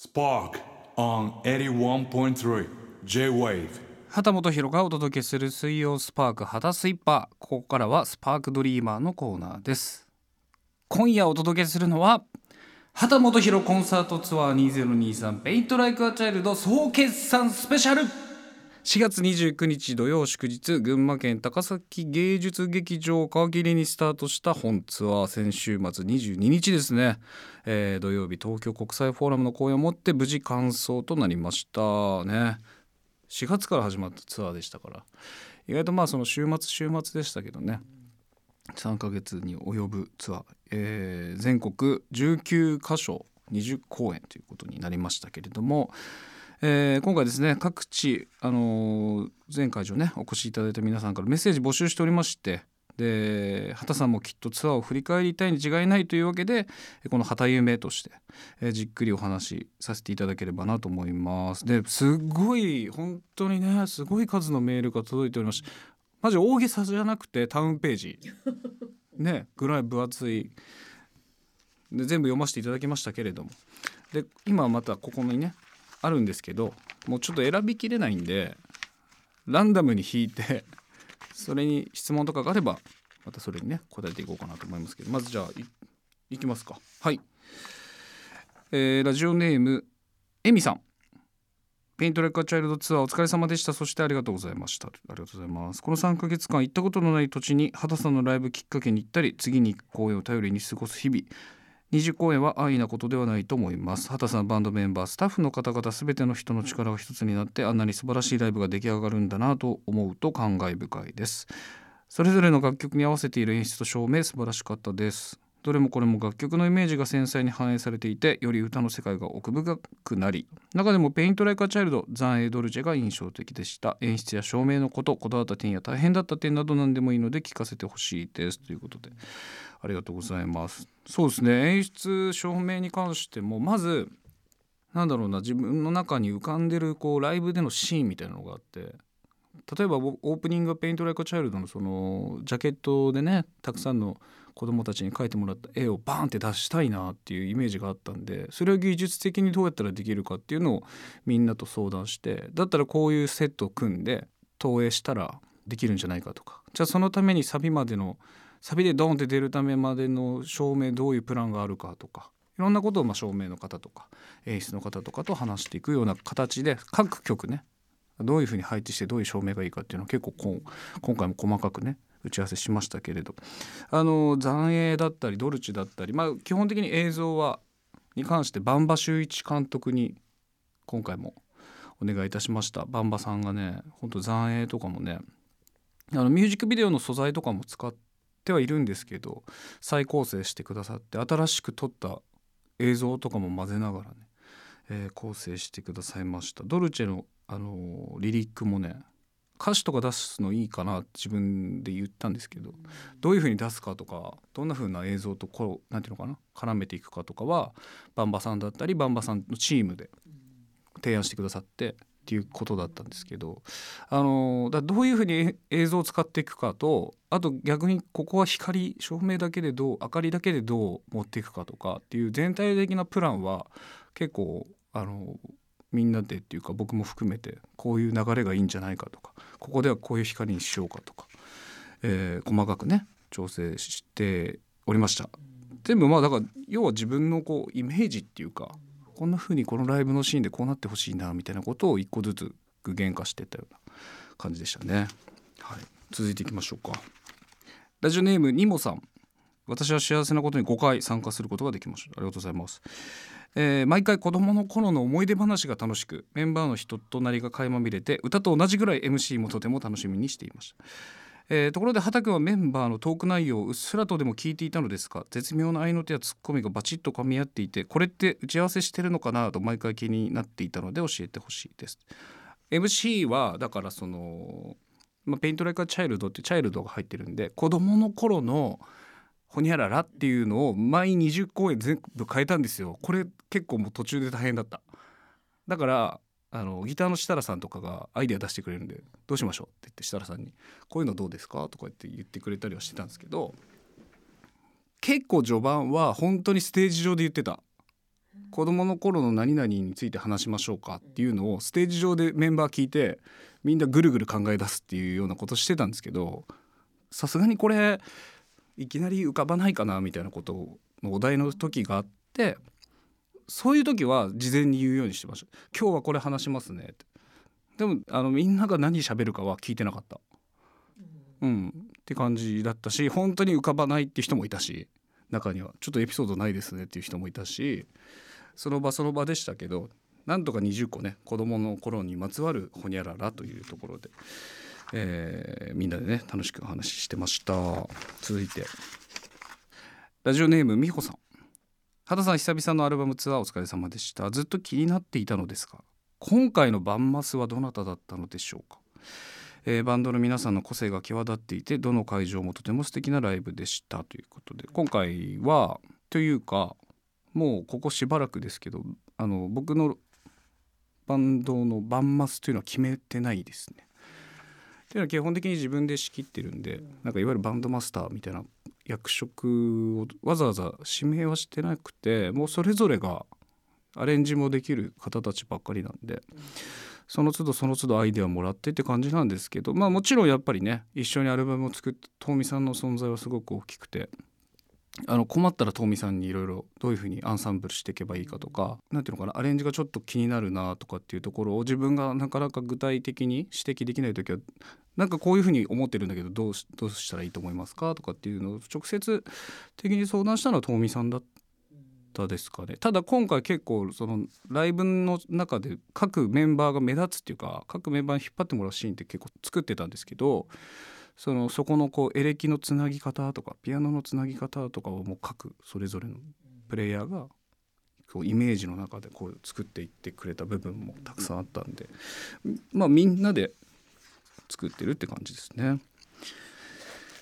Spark on 81.3 J-Wave. 秦基博がお届けする水曜スパーク畑スイッパー。ここからはスパークドリーマーのコーナーです。今夜お届けするのは秦基博コンサートツアー2023 Paint Like a Child 総決算スペシャル。4月29日土曜祝日群馬県高崎芸術劇場皮切りにスタートした本ツアー先週末22日ですね、えー土曜日東京国際フォーラムの公演をもって無事完走となりましたね。4月から始まったツアーでしたから。意外とまあその週末週末でしたけどね。3ヶ月に及ぶツアー、えー全国19カ所20公演ということになりましたけれども、えー今回ですね各地、あのー全会場ねお越しいただいた皆さんからメッセージ募集しておりましてで畑さんもきっとツアーを振り返りたいに違いないというわけでこの畑夢として、えーじっくりお話しさせていただければなと思います。ですごい本当にねすごい数のメールが届いておりましてマジ大げさじゃなくてタウンページ。ねぐらい分厚い。で全部読ませていただきましたけれども。で今またここにねあるんですけどもうちょっと選びきれないんでランダムに引いて それに質問とかがあればまたそれにね答えていこうかなと思いますけどまずじゃあいいきますか。はい、えーラジオネームエミさん。 Paint Like a Child ツアーお疲れ様でした。そしてありがとうございました。ありがとうございます。この3ヶ月間行ったことのない土地に秦さんのライブきっかけに行ったり次に行く公演を頼りに過ごす日々。二次公演は安易なことではないと思います。秦さんバンドメンバースタッフの方々全ての人の力が一つになってあんなに素晴らしいライブが出来上がるんだなと思うと感慨深いです。それぞれの楽曲に合わせている演出と照明素晴らしかったです。どれもこれも楽曲のイメージが繊細に反映されていてより歌の世界が奥深くなり中でも Paint Like a Child 残影ドルチェが印象的でした。演出や照明のことこだわった点や大変だった点など何でもいいので聞かせてほしいです。ということでありがとうございます。そうですね。演出照明に関してもまずなんだろうな自分の中に浮かんでるこうライブでのシーンみたいなのがあって例えばオープニング「ペイント・ライカ・チャイルド」のそのジャケットでねたくさんの子供たちに描いてもらった絵をバーンって出したいなっていうイメージがあったんでそれを技術的にどうやったらできるかっていうのをみんなと相談してだったらこういうセットを組んで投影したらできるんじゃないかとか。じゃあそのためにサビまでのサビでドーンって出るためまでの照明どういうプランがあるかとかいろんなことをまあ照明の方とか演出の方とかと話していくような形で各曲ねどういうふうに配置してどういう照明がいいかっていうのを結構こん今回も細かくね打ち合わせしましたけれど。あの残影だったりドルチだったりまあ基本的に映像はに関してバンバ修一監督に今回もお願いいたしました。バンバさんがねほんと残影とかもねあのミュージックビデオの素材とかも使ってはいるんですけど再構成してくださって新しく撮った映像とかも混ぜながらね、えー構成してくださいました。ドルチェの、あのーリリックもね歌詞とか出すのいいかな自分で言ったんですけどどういう風に出すかとかどんな風な映像とこうなんていうのかな絡めていくかとかはバンバさんだったりバンバさんのチームで提案してくださってっていうことだったんですけどあのだどういうふうに映像を使っていくかとあと逆にここは光照明だけでどう明かりだけでどう持っていくかとかっていう全体的なプランは結構あのみんなでっていうか僕も含めてこういう流れがいいんじゃないかとかここではこういう光にしようかとか、えー細かくね調整しておりました。全部まあだから要は自分のこうイメージっていうかこんな風にこのライブのシーンでこうなってほしいなみたいなことを一個ずつ具現化していったような感じでしたね。はい、続いていきましょうか。ラジオネームニモさん。私は幸せなことに5回参加することができました。ありがとうございます。えー毎回子供の頃の思い出話が楽しくメンバーの人となりが垣間見れて歌と同じぐらい MC もとても楽しみにしていました。えーところで畑はメンバーのトーク内容をうっすらとでも聞いていたのですが絶妙な合いの手やツッコミがバチッと噛み合っていてこれって打ち合わせしてるのかなと毎回気になっていたので教えてほしいです MC はだからその、まあ、 Paint Like a Child って Child が入ってるんで子供の頃のほにゃららっていうのを毎20公演全部変えたんですよこれ結構もう途中で大変だっただからあのギターの設楽さんとかがアイデア出してくれるんで「どうしましょう?」って言って設楽さんに「こういうのどうですか?」とか言って言ってくれたりはしてたんですけど結構序盤は本当にステージ上で言ってた子供の頃の何々について話しましょうかっていうのをステージ上でメンバー聞いてみんなぐるぐる考え出すっていうようなことしてたんですけどさすがにこれいきなり浮かばないかなみたいなことのお題の時があってそういう時は事前に言うようにしてました「今日はこれ話しますね」って。でもあのみんなが何喋るかは聞いてなかった。うん。って感じだったし本当に浮かばないって人もいたし中には。ちょっとエピソードないですねっていう人もいたしその場その場でしたけどなんとか20個ね子供の頃にまつわるほにゃららというところで、えー、みんなでね楽しくお話ししてました。続いてラジオネームみほさん。畑さん久々のアルバムツアーお疲れ様でした。ずっと気になっていたのですが今回のバンマスはどなただったのでしょうか、えー、バンドの皆さんの個性が際立っていてどの会場もとても素敵なライブでした。ということで今回はというかもうここしばらくですけどあの僕のバンドのバンマスというのは決めてないですね。というのは基本的に自分で仕切ってるんでなんかいわゆるバンドマスターみたいな役職をわざわざ指名はしてなくてもうそれぞれがアレンジもできる方たちばっかりなんで。その都度その都度アイデアもらってって感じなんですけどまあもちろんやっぱりね一緒にアルバムを作った遠見さんの存在はすごく大きくてあの困ったら遠見さんにいろいろどういうふうにアンサンブルしていけばいいかとか何ていうのかなアレンジがちょっと気になるなとかっていうところを自分がなかなか具体的に指摘できない時はなんかこういうふうに思ってるんだけどどうどうしたらいいと思いますかとかっていうのを直接的に相談したのは遠見さんだったですかね。ただ今回結構そのライブの中で各メンバーが目立つっていうか各メンバーに引っ張ってもらうシーンって結構作ってたんですけどそのそこのこうエレキのつなぎ方とかピアノのつなぎ方とかをもう各それぞれのプレイヤーがこうイメージの中でこう作っていってくれた部分もたくさんあったんでまあみんなで作ってるって感じですね。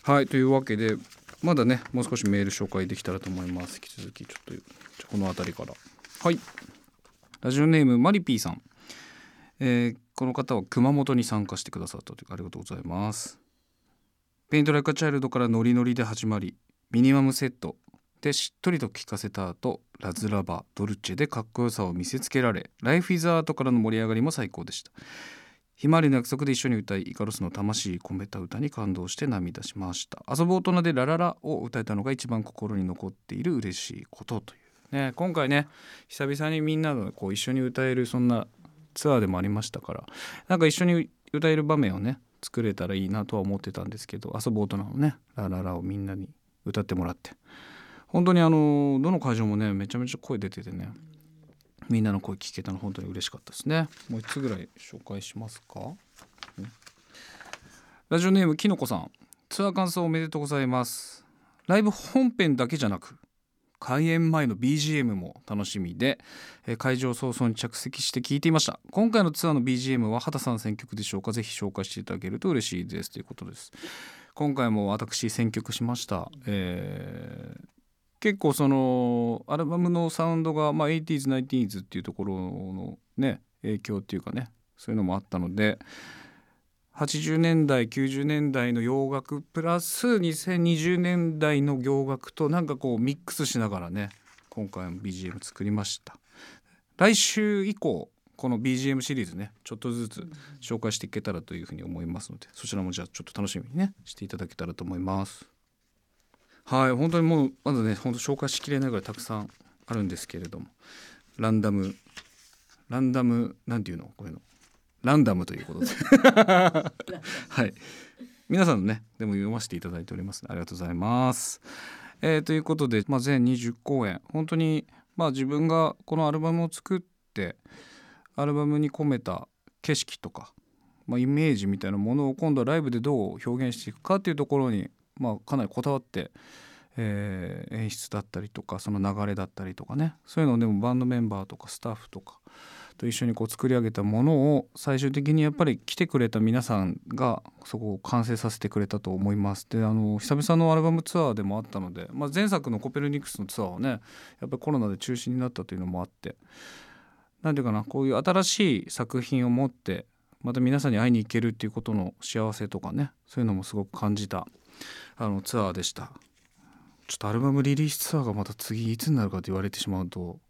はいというわけでまだねもう少しメール紹介できたらと思います。引き続きちょっとこの辺りから。はい。ラジオネームマリピーさん、えー、この方は熊本に参加してくださったというありがとうございます。 Paint Like a Child からノリノリで始まりミニマムセットでしっとりと聴かせた後ラズラバドルチェでかっこよさを見せつけられ Life is Art からの盛り上がりも最高でした。ひまわりの約束で一緒に歌いイカロスの魂込めた歌に感動して涙しました。遊ぶ大人でラララを歌えたのが一番心に残っている嬉しいことという。ね今回ね久々にみんなのこう一緒に歌えるそんなツアーでもありましたからなんか一緒に歌える場面をね作れたらいいなとは思ってたんですけど遊ぶ大人のね「ラララ」をみんなに歌ってもらって。本当にあのどの会場もねめちゃめちゃ声出ててねみんなの声聞けたの本当に嬉しかったですね。もう1つぐらい紹介しますか、ラジオネームきのこさん。ツアー感想おめでとうございます。ライブ本編だけじゃなく開演前の BGM も楽しみで、え会場早々に着席して聞いていました。今回のツアーの BGM は畑さん選曲でしょうか？ぜひ紹介していただけると嬉しいです。ということです。今回も私選曲しました、えー、結構そのアルバムのサウンドが、まあ、80s、90s っていうところのね影響っていうかねそういうのもあったので80年代90年代の洋楽プラス2020年代の洋楽となんかこうミックスしながらね今回も BGM 作りました。来週以降この BGM シリーズねちょっとずつ紹介していけたらというふうに思いますのでそちらもじゃあちょっと楽しみにねしていただけたらと思います。はい本当にもうまだね本当紹介しきれないぐらいたくさんあるんですけれどもランダムランダムなんていうの？こういうの。ランダムということで。はい。皆さんのねでも読ませていただいております。ありがとうございます、えー、ということで、まあ、全20公演。本当にまあ自分がこのアルバムを作ってアルバムに込めた景色とか、まあ、イメージみたいなものを今度はライブでどう表現していくかっていうところに、まあ、かなりこだわって、えー、演出だったりとかその流れだったりとかね。そういうのをでもバンドメンバーとかスタッフとかと一緒にこう作り上げたものを最終的にやっぱり来てくれた皆さんがそこを完成させてくれたと思います。であの久々のアルバムツアーでもあったので、まあ、前作の「コペルニクス」のツアーはねやっぱりコロナで中止になったというのもあって何ていうかなこういう新しい作品を持ってまた皆さんに会いに行けるっていうことの幸せとかねそういうのもすごく感じたあのツアーでした。ちょっとアルバムリリースツアーがまた次いつになるかと言われてしまうと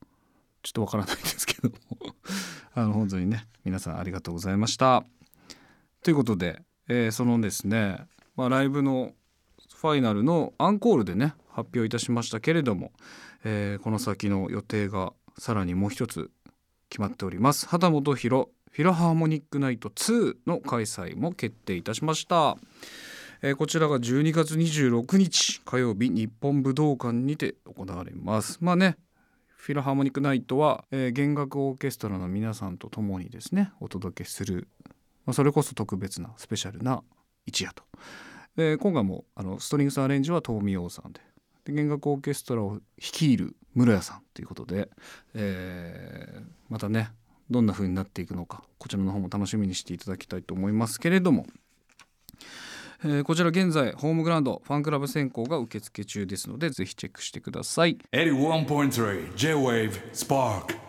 ちょっとわからないんですけども。あの本当にね皆さんありがとうございました。ということで、えーそのですね、まあ、ライブのファイナルのアンコールでね発表いたしましたけれども、えーこの先の予定がさらにもう一つ決まっております。畑本博フィラハーモニックナイト2の開催も決定いたしました、えーこちらが12月26日火曜日日本武道館にて行われます。まあねフィラハーモニックナイトは、えー弦楽オーケストラの皆さんと共にですねお届けする、まあ、それこそ特別なスペシャルな一夜と。で今回もあのストリングスアレンジは東美王さんで。で弦楽オーケストラを率いる室屋さんということで、えーまたねどんな風になっていくのかこちらの方も楽しみにしていただきたいと思いますけれども、えーこちら現在ホームグラウンドファンクラブ選考が受付中ですのでぜひチェックしてください。81.3 J-Wave Spark